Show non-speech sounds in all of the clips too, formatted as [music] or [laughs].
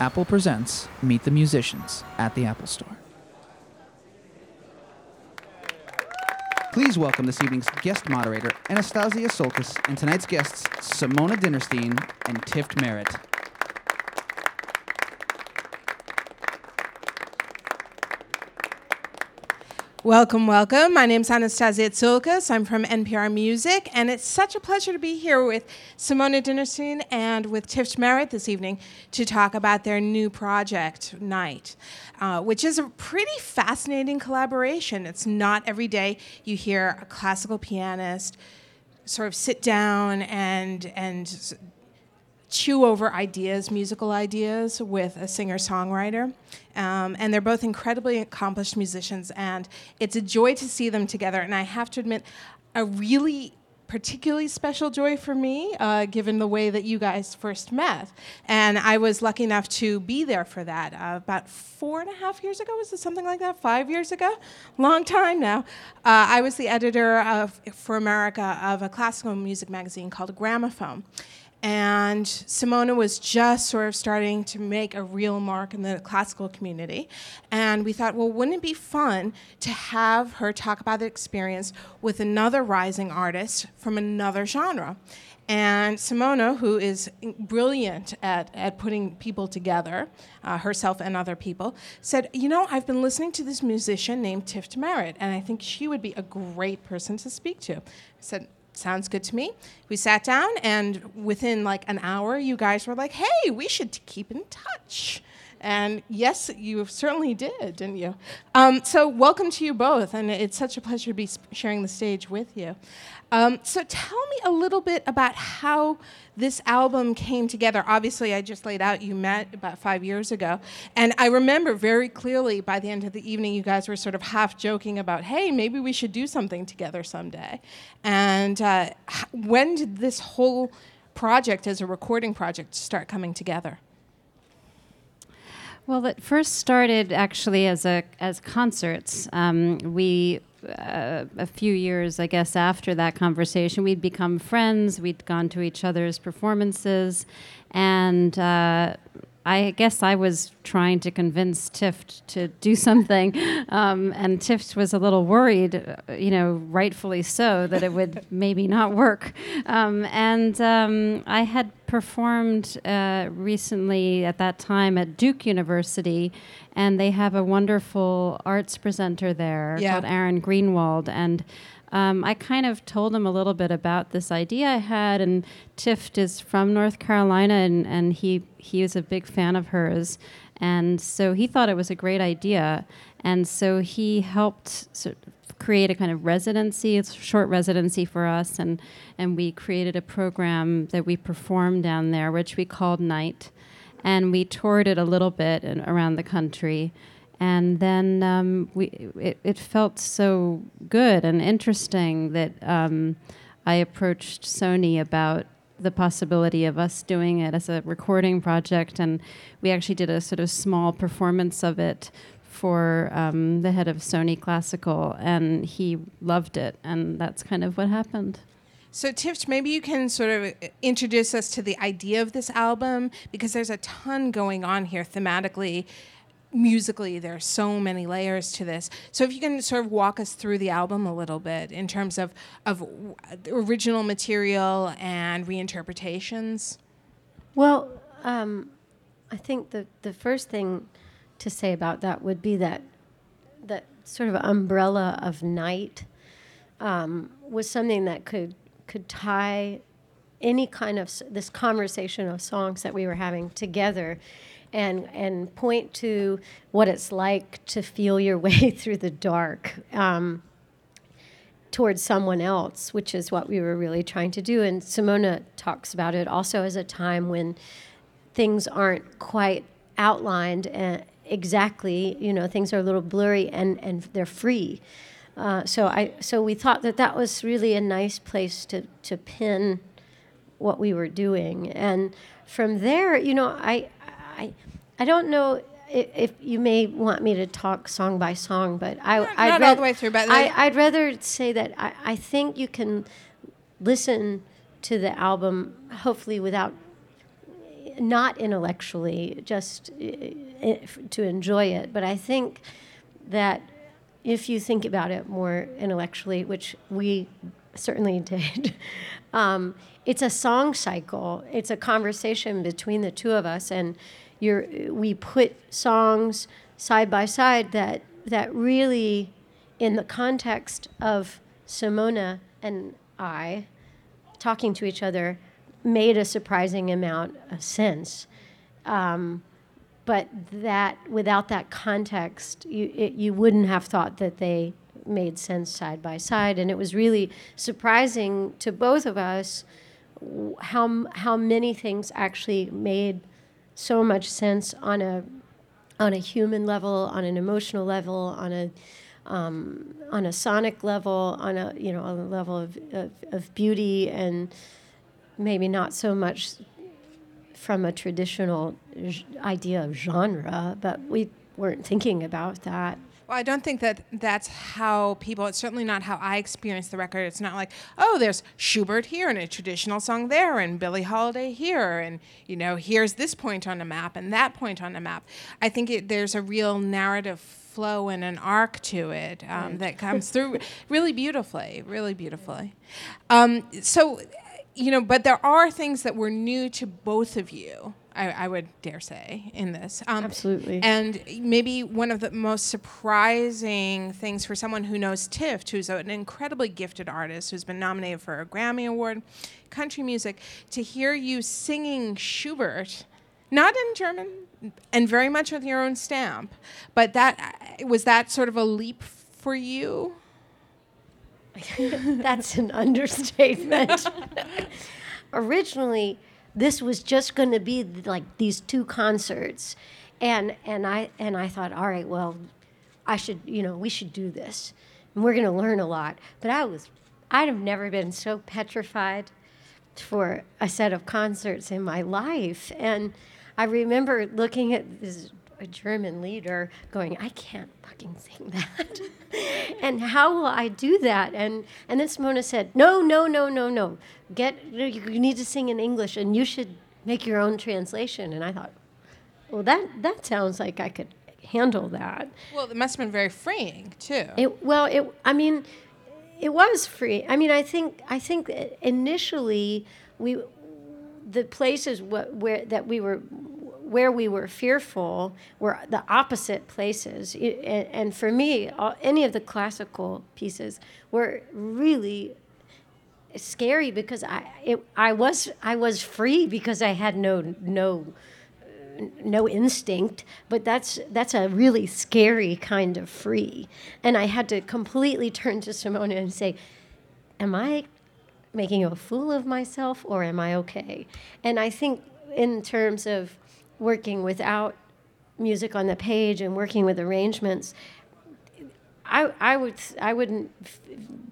Apple presents Meet the Musicians at the Apple Store. Please welcome this evening's guest moderator, Anastasia Tsioulcas, and tonight's guests, Simone Dinnerstein and Tift Merritt. Welcome, welcome. My name is Anastasia Tsioulcas. I'm from NPR Music, and it's such a pleasure to be here with Simone Dinnerstein and with Tift Merritt this evening to talk about their new project, Night, uh, which is a pretty fascinating collaboration. It's not every day you hear a classical pianist sort of sit down and and chew over ideas, musical ideas, with a singer songwriter. Um, and they're both incredibly accomplished musicians, and it's a joy to see them together. And I have to admit, a really particularly special joy for me, uh, given the way that you guys first met. And I was lucky enough to be there for that uh, about four and a half years ago. Was it something like that? Five years ago? Long time now. Uh, I was the editor of, for America of a classical music magazine called Gramophone. And Simone was just sort of starting to make a real mark in the classical community. And we thought, well, wouldn't it be fun to have her talk about the experience with another rising artist from another genre? And Simone, who is brilliant at, at putting people together, uh, herself and other people, said, You know, I've been listening to this musician named Tift Merritt, and I think she would be a great person to speak to. I said, sounds good to me. We sat down, and within like an hour, you guys were like, hey, we should keep in touch. And yes, you certainly did, didn't you? Um, so, welcome to you both, and it's such a pleasure to be sharing the stage with you. Um, so, tell me a little bit about how this album came together. Obviously, I just laid out you met about five years ago, and I remember very clearly by the end of the evening, you guys were sort of half joking about, "Hey, maybe we should do something together someday." And uh, when did this whole project, as a recording project, start coming together? Well, it first started actually as a as concerts. Um, we uh, a few years, I guess, after that conversation, we'd become friends. We'd gone to each other's performances, and uh, I guess I was trying to convince Tift to do something, um, and Tift was a little worried, uh, you know, rightfully so, that it would [laughs] maybe not work. Um, and um, I had performed uh, recently at that time at Duke University, and they have a wonderful arts presenter there yeah. called Aaron Greenwald, and um, I kind of told him a little bit about this idea I had, and Tift is from North Carolina, and, and he he was a big fan of hers, and so he thought it was a great idea, and so he helped sort of create a kind of residency, a short residency for us, and and we created a program that we performed down there, which we called Night, and we toured it a little bit in, around the country and then um, we it, it, felt so good and interesting that um, I approached Sony about the possibility of us doing it as a recording project, and we actually did a sort of small performance of it for um, the head of Sony Classical, and he loved it, and that's kind of what happened. So, Tift, maybe you can sort of introduce us to the idea of this album because there's a ton going on here thematically musically there are so many layers to this. So if you can sort of walk us through the album a little bit in terms of of original material and reinterpretations. Well um, i think the the first thing to say about that would be that that sort of umbrella of night um, was something that could could tie any kind of this conversation of songs that we were having together and and point to what it's like to feel your [laughs] way through the dark um, towards someone else, which is what we were really trying to do. And Simone talks about it also as a time when things aren't quite outlined uh, exactly. You know, things are a little blurry and and they're free. Uh, so I so we thought that that was really a nice place to to pin what we were doing and from there you know I I, I don't know if, if, you may want me to talk song by song, but I, not, I'd not all the way through. But I, I'd rather say that I, I think you can listen to the album, hopefully without not intellectually, just uh, to enjoy it. But I think that if you think about it more intellectually, which we certainly [laughs] did, um, it's a song cycle. It's a conversation between the two of us, and you're, we put songs side by side that that really, in the context of Simone and I talking to each other, made a surprising amount of sense. Um, but that without that context, you it, you wouldn't have thought that they made sense side by side, and it was really surprising to both of us how how many things actually made so much sense on a on a human level, on an emotional level, on a um, on a sonic level, on a you know on a level of, of, of beauty, and maybe not so much from a traditional idea of genre, but we weren't thinking about that. Well, I don't think that that's how people, it's certainly not how I experience the record. It's not like, oh, there's Schubert here and a traditional song there and Billie Holiday here and, you know, here's this point on the map and that point on the map. I think it, there's a real narrative flow and an arc to it um, right. that comes [laughs] through really beautifully, really beautifully. Um, so, you know, but there are things that were new to both of you. I, I would dare say in this. Um, Absolutely. And maybe one of the most surprising things for someone who knows Tift, who's an incredibly gifted artist, who's been nominated for a Grammy Award, country music, to hear you singing Schubert, not in German, and very much with your own stamp. But that was that sort of a leap for you. [laughs] That's an understatement. [laughs] Originally, this was just going to be like these two concerts, and and I and I thought, all right, well, I should, you know, we should do this, and we're going to learn a lot. But I was, I'd have never been so petrified for a set of concerts in my life, and I remember looking at this German lieder going, I can't fucking sing that. [laughs] and how will I do that? And and then Simona said, No, no, no, no, no. Get you need to sing in English and you should make your own translation. And I thought, well that that sounds like I could handle that. Well, it must have been very freeing too. It well, it I mean, it was free. I mean, I think I think initially we the places wh- where that we were where we were fearful were the opposite places. and, for me, any of the classical pieces were really scary because I it, I was I was free because I had no no no instinct, but that's that's a really scary kind of free. And I had to completely turn to Simone and say, "Am I making a fool of myself or am I okay?" And I think in terms of working without music on the page and working with arrangements, I, I would I wouldn't f-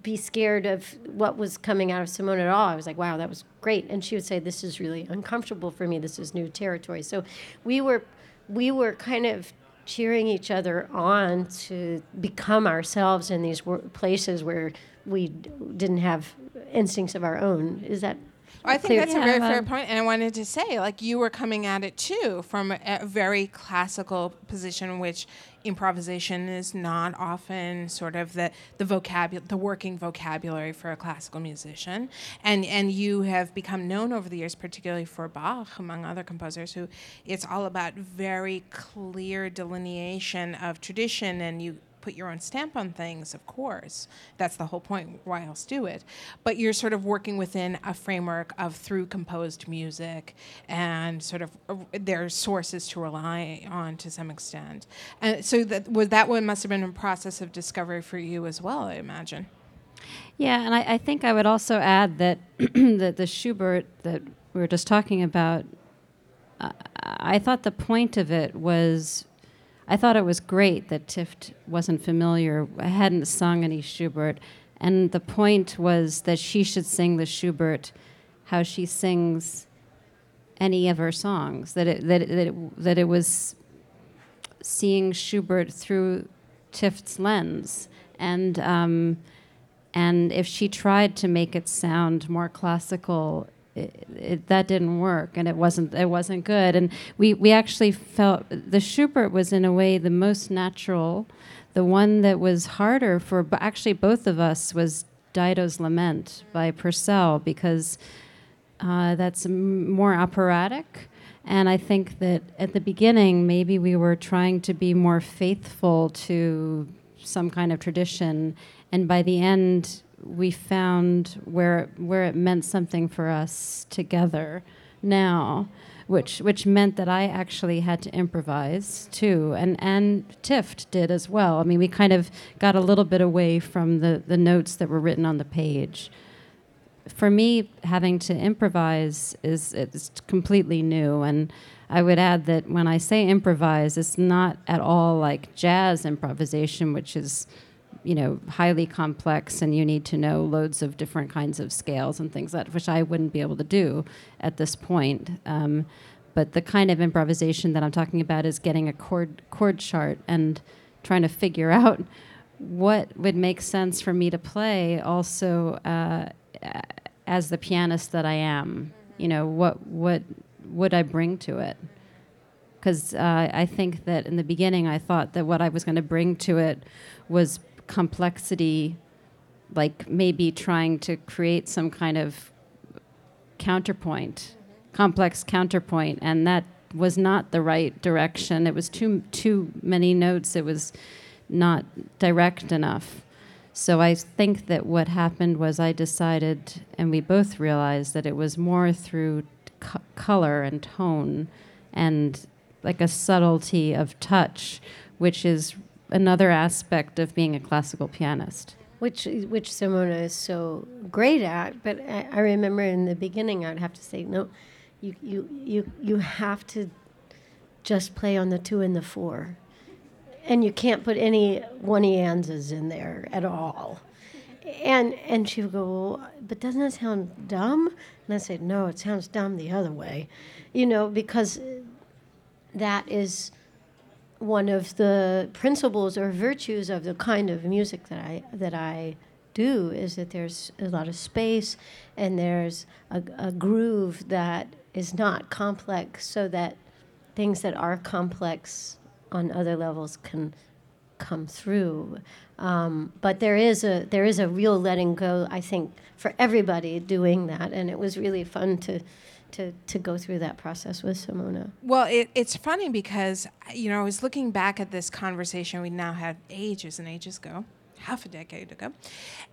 be scared of what was coming out of Simone at all. I was like, wow, that was great, and she would say, this is really uncomfortable for me. This is new territory. So we were we were kind of cheering each other on to become ourselves in these places where we didn't have instincts of our own. Is that I think that's yeah. a very fair point, and I wanted to say, like, you were coming at it too from a, a very classical position, which improvisation is not often sort of the the vocabulary, the working vocabulary for a classical musician, and and you have become known over the years, particularly for Bach, among other composers, who it's all about very clear delineation of tradition, and you put your own stamp on things, of course. That's the whole point. Why else do it? But you're sort of working within a framework of through composed music and sort of uh, there's sources to rely on to some extent. And so that was that one must have been a process of discovery for you as well, I imagine. Yeah, and I, I think I would also add that [clears throat] that the Schubert that we were just talking about, uh, I thought the point of it was I thought it was great that Tift wasn't familiar, I hadn't sung any Schubert, and the point was that she should sing the Schubert how she sings any of her songs. That it that it, that it, that it was seeing Schubert through Tift's lens, and um, and if she tried to make it sound more classical, it, that didn't work, and it wasn't it wasn't good. And we we actually felt the Schubert was in a way the most natural. The one that was harder for actually both of us was Dido's Lament by Purcell because uh, that's m- more operatic. And I think that at the beginning, maybe we were trying to be more faithful to some kind of tradition. And by the end, we found where where it meant something for us together now which which meant that I actually had to improvise too. And and Tift did as well. I mean we kind of got a little bit away from the the notes that were written on the page. For me having to improvise is it's completely new. And I would add that when I say improvise it's not at all like jazz improvisation which is you know, highly complex and you need to know loads of different kinds of scales and things that which I wouldn't be able to do at this point. Um, but the kind of improvisation that I'm talking about is getting a chord chord chart and trying to figure [laughs] out what would make sense for me to play also uh, as the pianist that I am. You know, what what would I bring to it? Because uh, I think that in the beginning I thought that what I was going to bring to it was complexity, like maybe trying to create some kind of counterpoint, complex counterpoint, and that was not the right direction. It was too too many notes. It was not direct enough. So I think that what happened was I decided, and we both realized that it was more through color and tone, and like a subtlety of touch, which is another aspect of being a classical pianist. Which, which Simona is so great at, but I, I remember in the beginning I'd have to say, no, you, you, you, you have to just play on the two and the four. And you can't put any one anzas in there at all. And and she would go, well, but doesn't that sound dumb? And I said, no, it sounds dumb the other way, you know, because that is one of the principles or virtues of the kind of music that I that I do is that there's a lot of space and there's a, a groove that is not complex, so that things that are complex on other levels can come through. Um, but there is a there is a real letting go, I think, for everybody doing that, and it was really fun to to, to go through that process with Simone. Well, it, it's funny because, you know, I was looking back at this conversation we now had ages and ages ago, half a decade ago,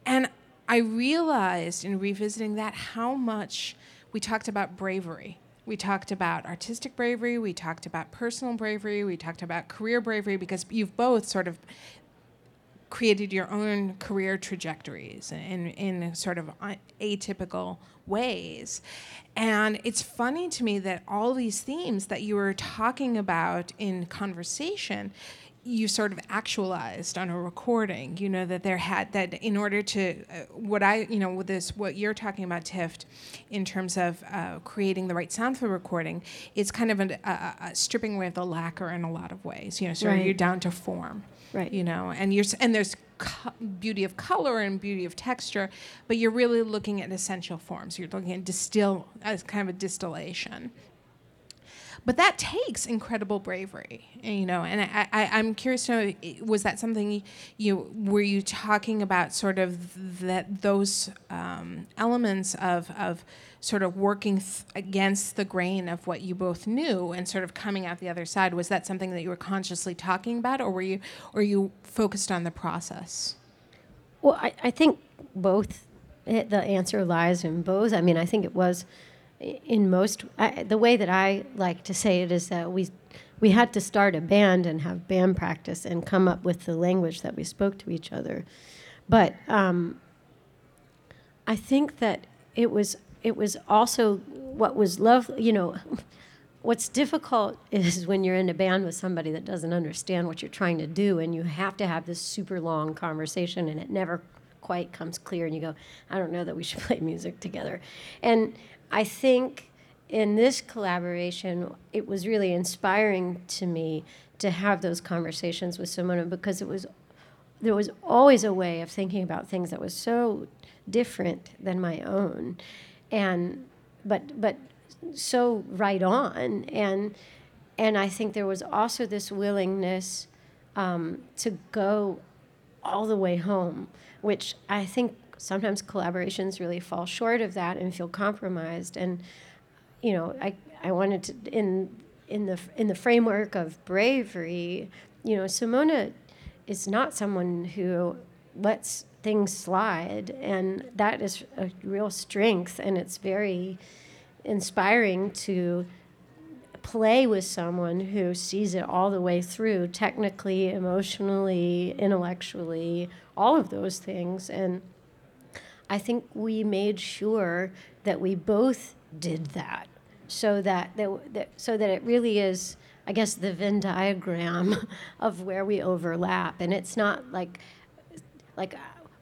and I realized in revisiting that how much we talked about bravery. We talked about artistic bravery, we talked about personal bravery, we talked about career bravery because you've both sort of created your own career trajectories in, in sort of atypical ways. And it's funny to me that all these themes that you were talking about in conversation, you sort of actualized on a recording you know that there had that in order to uh, what i you know with this what you're talking about tift in terms of uh, creating the right sound for recording it's kind of a, a, a, stripping away of the lacquer in a lot of ways you know so right. you're down to form right you know and you're and there's co- beauty of color and beauty of texture but you're really looking at essential forms you're looking at distill as kind of a distillation but that takes incredible bravery you know and I, I i'm curious to know was that something you were you talking about sort of that those um, elements of of sort of working th- against the grain of what you both knew and sort of coming out the other side? Was that something that you were consciously talking about or were you or you focused on the process? Well i, I think both it, the answer lies in both. I mean i think it was in most I, the way that I like to say it is that we we had to start a band and have band practice and come up with the language that we spoke to each other. But um, I think that it was it was also what was love. You know, what's difficult is when you're in a band with somebody that doesn't understand what you're trying to do, and you have to have this super long conversation, and it never quite comes clear, and you go, I don't know that we should [laughs] play music together, and I think in this collaboration, it was really inspiring to me to have those conversations with Simone because it was there was always a way of thinking about things that was so different than my own, and but but so right on. And and I think there was also this willingness um, to go all the way home, which I think sometimes collaborations really fall short of that and feel compromised. And you know, I I wanted to in in the in the framework of bravery, you know, Simone is not someone who lets things slide, and that is a real strength, and it's very inspiring to play with someone who sees it all the way through technically emotionally intellectually all of those things. And i think we made sure that we both did that so that, that, that so that it really is i guess the venn diagram [laughs] of where we overlap. And it's not like like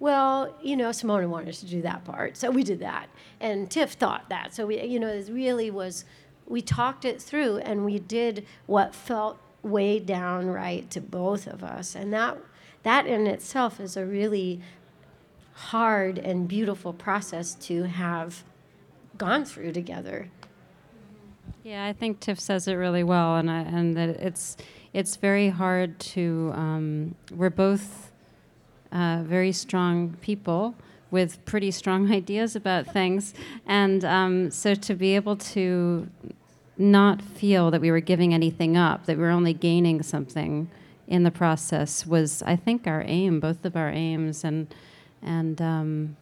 well, you know, Simone wanted us to do that part, so we did that, and Tift thought that, so we, you know, it really was. We talked it through, and we did what felt way down right to both of us, and that that in itself is a really hard and beautiful process to have gone through together. Yeah, I think Tift says it really well, and I, and that it's it's very hard to. Um, we're both uh, very strong people with pretty strong [laughs] ideas about things. And um, so to be able to not feel that we were giving anything up, that we were only gaining something in the process was, I think, our aim, both of our aims. And, and um,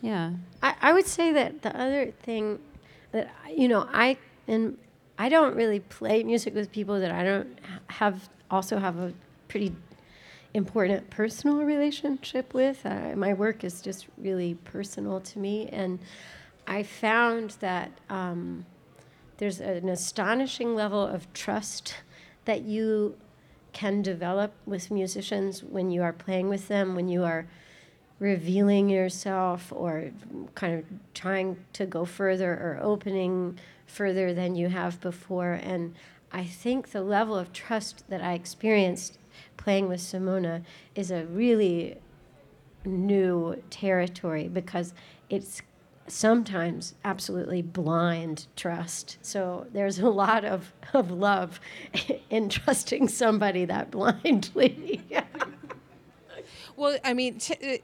yeah. I, I would say that the other thing that, you know, I, and I don't really play music with people that I don't have also have a pretty important personal relationship with. Uh, my work is just really personal to me, and I found that um, there's an astonishing level of trust that you can develop with musicians when you are playing with them, when you are revealing yourself or kind of trying to go further or opening further than you have before. And I think the level of trust that I experienced playing with Simone is a really new territory because it's sometimes absolutely blind trust. So there's a lot of, of love [laughs] in trusting somebody that blindly. [laughs] well, I mean, t-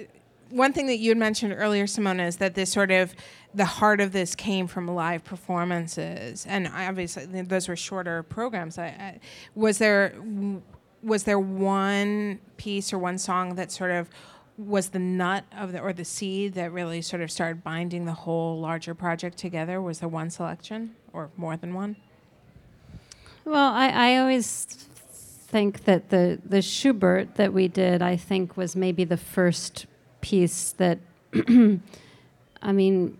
uh, one thing that you had mentioned earlier, Simone, is that this sort of the heart of this came from live performances, and obviously those were shorter programs. I, I, was there was there one piece or one song that sort of was the nut of the or the seed that really sort of started binding the whole larger project together? Was there one selection or more than one? Well, I, I always think that the the Schubert that we did, I think, was maybe the first piece that. [clears throat] I mean,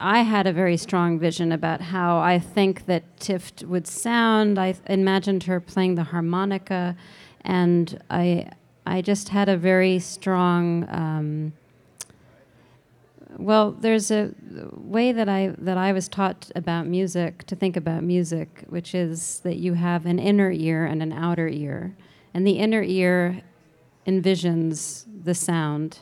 I had a very strong vision about how I think that Tift would sound. I imagined her playing the harmonica, and I I just had a very strong. Um, well, there's a way that I that I was taught about music to think about music, which is that you have an inner ear and an outer ear, and the inner ear envisions the sound,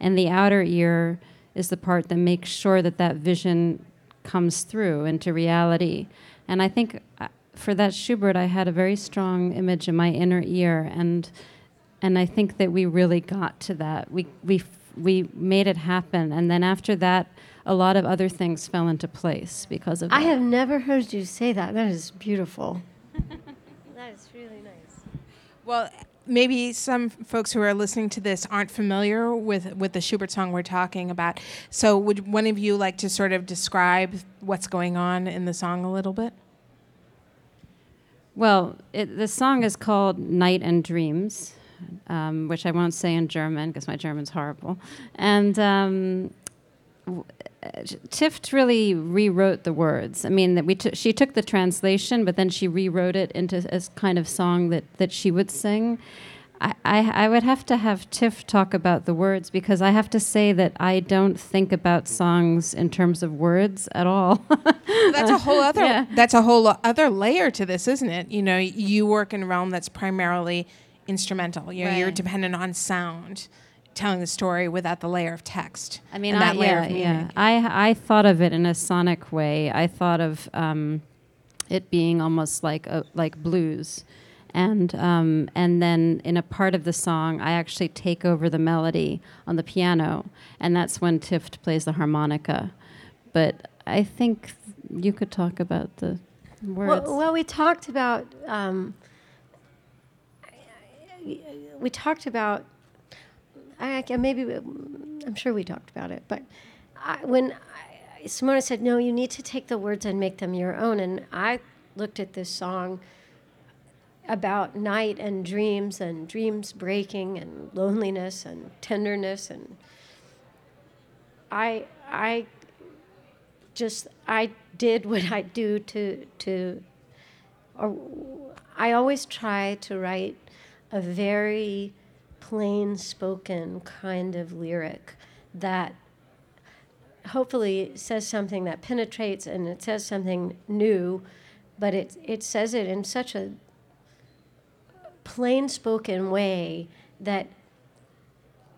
and the outer ear is the part that makes sure that that vision comes through into reality. And I think uh, for that Schubert, I had a very strong image in my inner ear, and and I think that we really got to that. We we we made it happen, and then after that, a lot of other things fell into place because of. I have never heard you say that. That is beautiful. [laughs] that is really nice. Well, maybe some folks who are listening to this aren't familiar with, with the Schubert song we're talking about. So, would one of you like to sort of describe what's going on in the song a little bit? Well, it, the song is called Night and Dreams, um, which I won't say in German because my German's horrible. And um, Tift really rewrote the words. I mean, that we t- she took the translation, but then she rewrote it into a kind of song that, that she would sing. I, I, I would have to have Tift talk about the words because I have to say that I don't think about songs in terms of words at all. that's a whole [laughs] other yeah. that's a whole other layer to this, isn't it? You know, you work in a realm that's primarily instrumental. You know, right. you're dependent on sound telling the story without the layer of text. I mean, and I, that layer yeah, of yeah. I I thought of it in a sonic way. I thought of um, it being almost like a, like blues, and um, and then in a part of the song, I actually take over the melody on the piano, and that's when Tift plays the harmonica. But I think you could talk about the words. Well, well, we talked about um, we talked about I, maybe I'm sure we talked about it, but I, when I, Simone said, "No, you need to take the words and make them your own," and I looked at this song about night and dreams and dreams breaking and loneliness and tenderness and I I just I did what I do to to or I always try to write a very plain spoken kind of lyric that hopefully says something that penetrates and it says something new but it it says it in such a plain spoken way that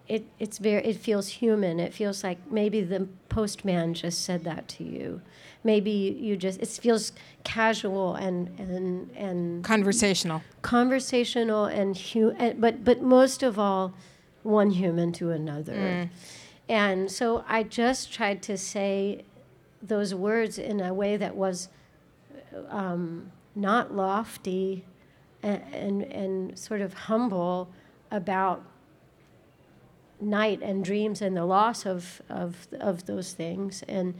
it, it's very it feels human. It feels like maybe the postman just said that to you. Maybe you just it feels casual and and and Conversational. conversational and, hu- and but but most of all one human to another. And so i just tried to say those words in a way that was um, not lofty and, and and sort of humble about night and dreams and the loss of, of, of those things. And,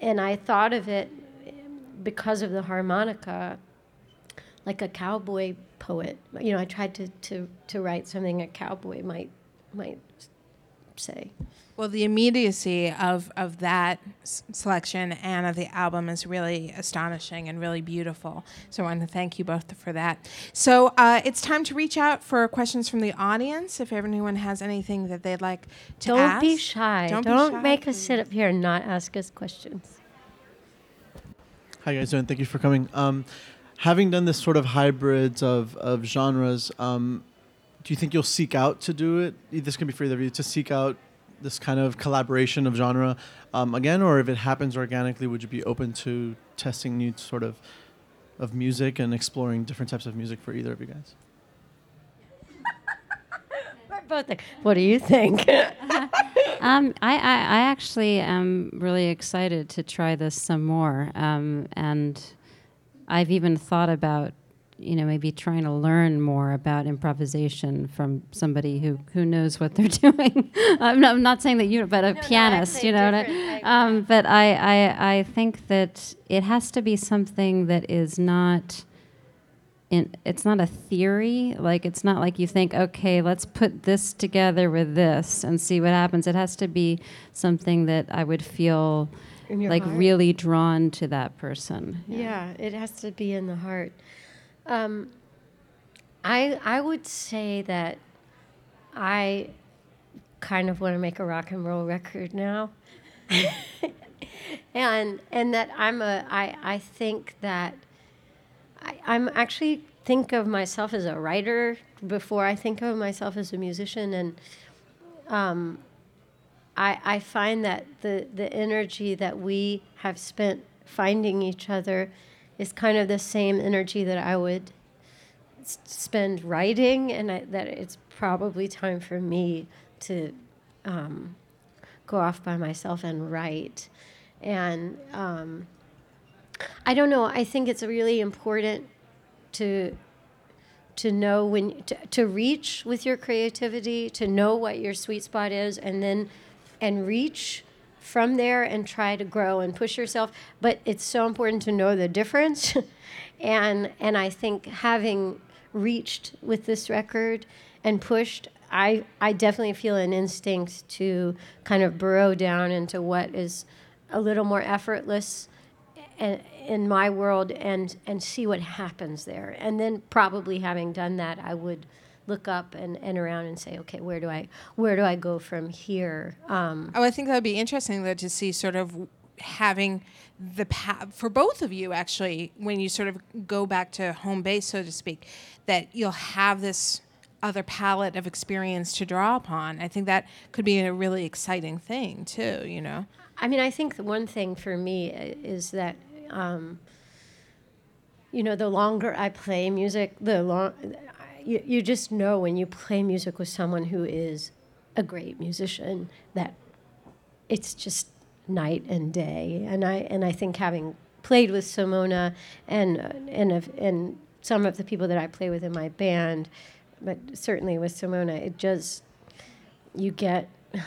and I thought of it because of the harmonica like a cowboy poet. You know, I tried to, to, to write something a cowboy might, might say. Well, the immediacy of, of that s- selection and of the album is really astonishing and really beautiful. So I want to thank you both for that. So uh, it's time to reach out for questions from the audience. If anyone has anything that they'd like to Don't ask. be shy. Don't Don't, be shy. make us sit up here and not ask us questions. Hi guys, doing? Thank you for coming. Um, having done this sort of hybrids of, of genres, um, do you think you'll seek out to do it? This can be for either of you to seek out this kind of collaboration of genre um, again, or if it happens organically, would you be open to testing new sort of of music and exploring different types of music for either of you guys? [laughs] We're both like, what do you think? [laughs] Um, I, I, I actually am really excited to try this some more. Um, and I've even thought about, you know, maybe trying to learn more about improvisation from somebody who, who knows what they're [laughs] doing. I'm, not, I'm not saying that you, but a no, pianist, play you know. what I- um, but I, I, I think that it has to be something that is not in, it's not a theory. Like it's not like you think, okay, let's put this together with this and see what happens. It has to be something that I would feel like heart. really drawn to that person. Yeah, it has to be in the heart. Um, I I would say that I kind of want to make a rock and roll record now, [laughs] and and that I'm a I I think that I, I'm actually think of myself as a writer before I think of myself as a musician, and um, I, I find that the, the energy that we have spent finding each other is kind of the same energy that I would s- spend writing, and I, that it's probably time for me to um, go off by myself and write. And um, I don't know. I think it's really important to to know when to, to reach with your creativity, to know what your sweet spot is, and then and reach from there and try to grow and push yourself. But it's so important to know the difference, [laughs] and and I think having reached with this record and pushed. I, I definitely feel an instinct to kind of burrow down into what is a little more effortless in my world and and see what happens there and then probably having done that i would look up and, and around and say okay where do i where do i go from here um, Oh, I think that would be interesting though to see sort of having the path for both of you actually when you sort of go back to home base so to speak that you'll have this other palette of experience to draw upon. I think that could be a really exciting thing too. You know. I mean, I think the one thing for me is that, um, you know, the longer I play music, the long you, you just know when you play music with someone who is a great musician that it's just night and day. And I and I think having played with Simone and and and some of the people that I play with in my band, but certainly with Simone, it just you get [sighs] you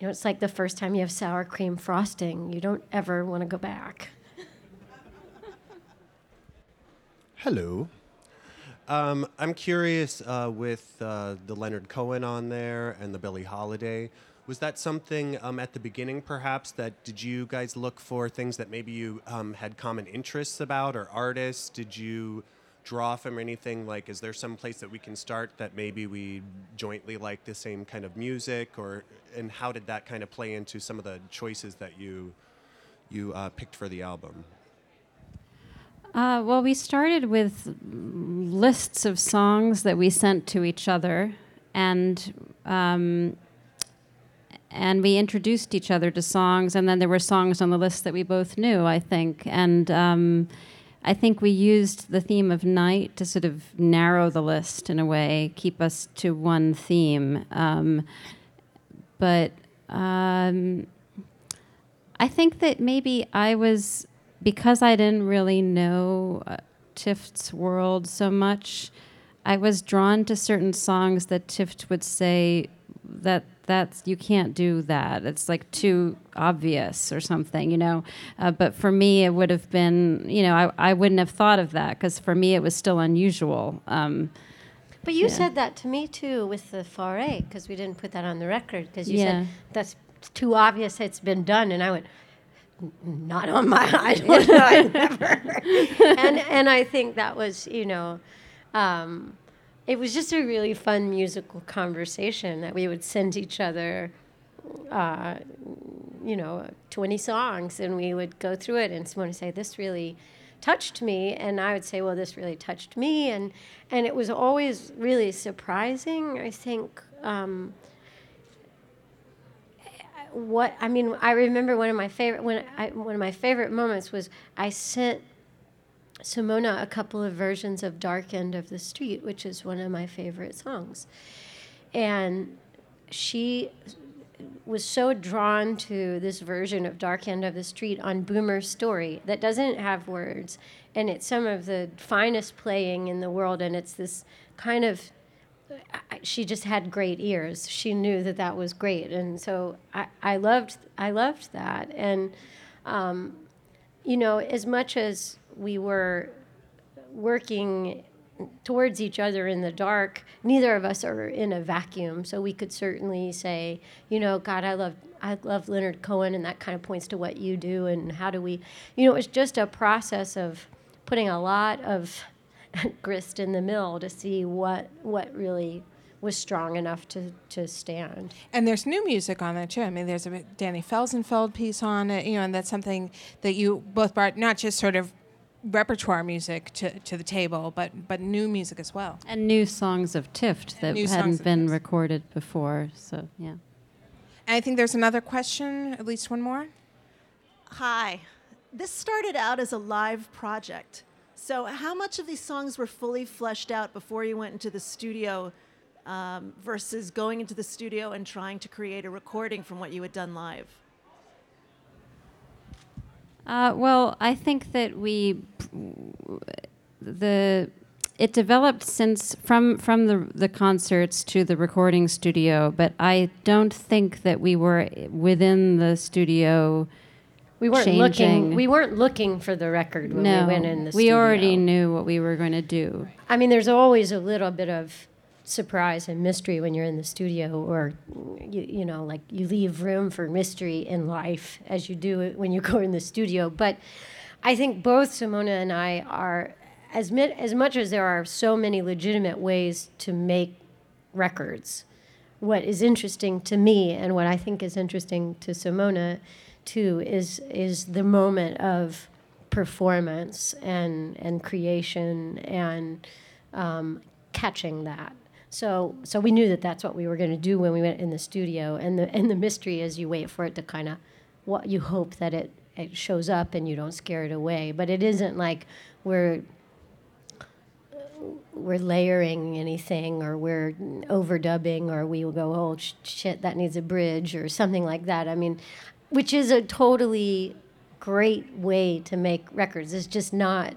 know, it's like the first time you have sour cream frosting. You don't ever want to go back. Hello. Um, I'm curious uh, with uh, the Leonard Cohen on there and the Billie Holiday. Was that something um, at the beginning, perhaps, that did you guys look for things that maybe you um, had common interests about or artists? Did you draw from anything like, is there some place that we can start that maybe we jointly like the same kind of music? Or, and how did that kind of play into some of the choices that you, you uh, picked for the album? Uh, well, we started with lists of songs that we sent to each other, and um, and we introduced each other to songs, and then there were songs on the list that we both knew, I think, and um, I think we used the theme of night to sort of narrow the list in a way, keep us to one theme, um, but. Um, I think that maybe I was because I didn't really know uh, Tift's world so much, I was drawn to certain songs that Tift would say that that's you can't do that. It's like too obvious or something, you know. Uh, but for me, it would have been, you know, I, I wouldn't have thought of that because for me it was still unusual. Um, but you yeah. said that to me too with the foray because we didn't put that on the record because you yeah. said that's too obvious. It's been done, and I went not on my I don't know I never. [laughs] And and I think that was you know um, it was just a really fun musical conversation that we would send each other uh, you know 20 songs and we would go through it and someone would say this really touched me. And I would say well this really touched me. And and it was always really surprising I think um, what I mean, I remember one of my favorite when I, one of my favorite moments was I sent Simone a couple of versions of "Dark End of the Street," which is one of my favorite songs, and she was so drawn to this version of Dark End of the Street on Boomer's Story that doesn't have words, and it's some of the finest playing in the world, and it's this kind of she just had great ears. She knew that that was great, and so I, I loved I loved that. And um, you know, as much as we were working towards each other in the dark, neither of us are in a vacuum. So we could certainly say, you know, God, I love I love Leonard Cohen, and that kind of points to what you do, and how do we, you know, it was just a process of putting a lot of [laughs] grist in the mill to see what what really was strong enough to, to stand. And there's new music on that too. I mean, there's a Danny Felsenfeld piece on it, you know, and that's something that you both brought not just sort of repertoire music to, to the table, but but new music as well. And new songs of Tift that hadn't been recorded before. So yeah. And I think there's another question, at least one more. Hi. This started out as a live project. So, how much of these songs were fully fleshed out before you went into the studio um, versus going into the studio and trying to create a recording from what you had done live? Uh, well, I think that we the it developed since from from the the concerts to the recording studio, but I don't think that we were within the studio we weren't changing. looking. We weren't looking for the record when no, we went in the we studio. We already knew what we were going to do. I mean, there's always a little bit of surprise and mystery when you're in the studio, or you, you know, like you leave room for mystery in life as you do when you go in the studio. But I think both Simone and I are as mit, as much as there are so many legitimate ways to make records. What is interesting to me, and what I think is interesting to Simone too is is the moment of performance and and creation and um, catching that So so we knew that that's what we were going to do when we went in the studio. And the and the mystery is you wait for it to kind of what you hope that it it shows up and you don't scare it away. But it isn't like we're we're layering anything or we're overdubbing or we will go oh sh- shit that needs a bridge or something like that i mean which is a totally great way to make records it's just not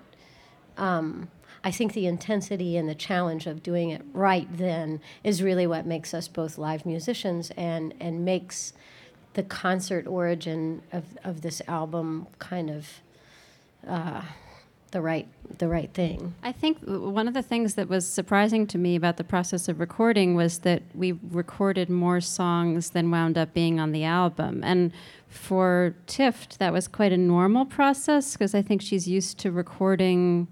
um, i think the intensity and the challenge of doing it right then is really what makes us both live musicians and and makes the concert origin of, of this album kind of uh, the right the right thing. I think one of the things that was surprising to me about the process of recording was that we recorded more songs than wound up being on the album. And for Tift, that was quite a normal process because I think she's used to recording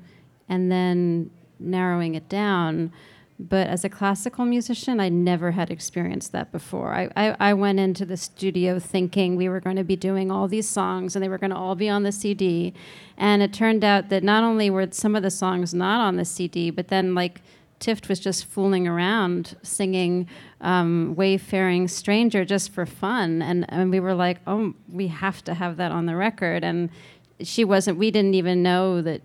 and then narrowing it down. But as a classical musician, I never had experienced that before. I, I, I went into the studio thinking we were going to be doing all these songs and they were going to all be on the CD. And it turned out that not only were some of the songs not on the CD, but then like Tift was just fooling around singing um, Wayfaring Stranger just for fun. And, and we were like, oh, we have to have that on the record. And she wasn't, we didn't even know that.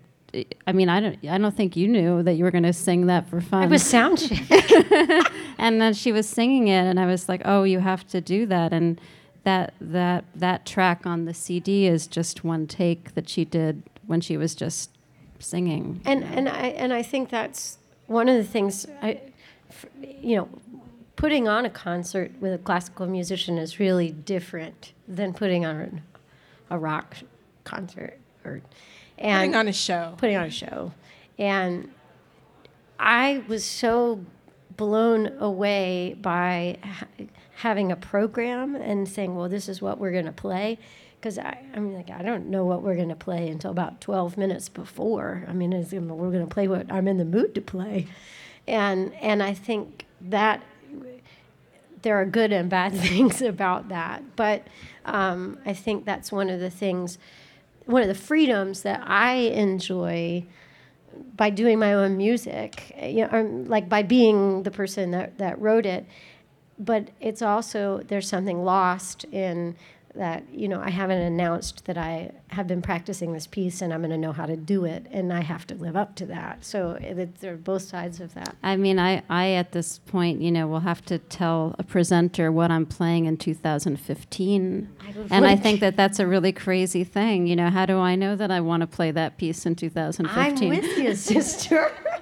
I mean, I don't. I don't think you knew that you were going to sing that for fun. It was sound check. [laughs] and then she was singing it, and I was like, "Oh, you have to do that." And that that that track on the CD is just one take that she did when she was just singing. and and I and I think that's one of the things I, you know, putting on a concert with a classical musician is really different than putting on a rock concert or and Putting on a show. putting on a show. And I was so blown away by ha- having a program and saying, well, this is what we're going to play. Because I, I'm like, I don't know what we're going to play until about 12 minutes before. I mean, gonna- we're going to play what I'm in the mood to play. And, and I think that there are good and bad [laughs] things about that. But um, I think that's one of the things, one of the freedoms that I enjoy by doing my own music, you know, like by being the person that, that wrote it. But it's also, there's something lost in that, you know, I haven't announced that I have been practicing this piece and I'm going to know how to do it, and I have to live up to that. So it, there are both sides of that. I mean, I, I at this point, you know, will have to tell a presenter what I'm playing in 2015, and I think that that's a really crazy thing. You know, how do I know that I want to play that piece in 2015? I'm with you, sister. [laughs]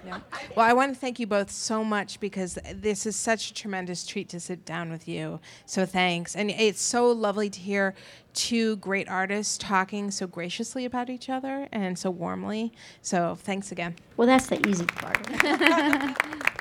Well, I want to thank you both so much because this is such a tremendous treat to sit down with you. So thanks. And it's so lovely to hear two great artists talking so graciously about each other and so warmly. So thanks again. well, that's the easy part. [laughs]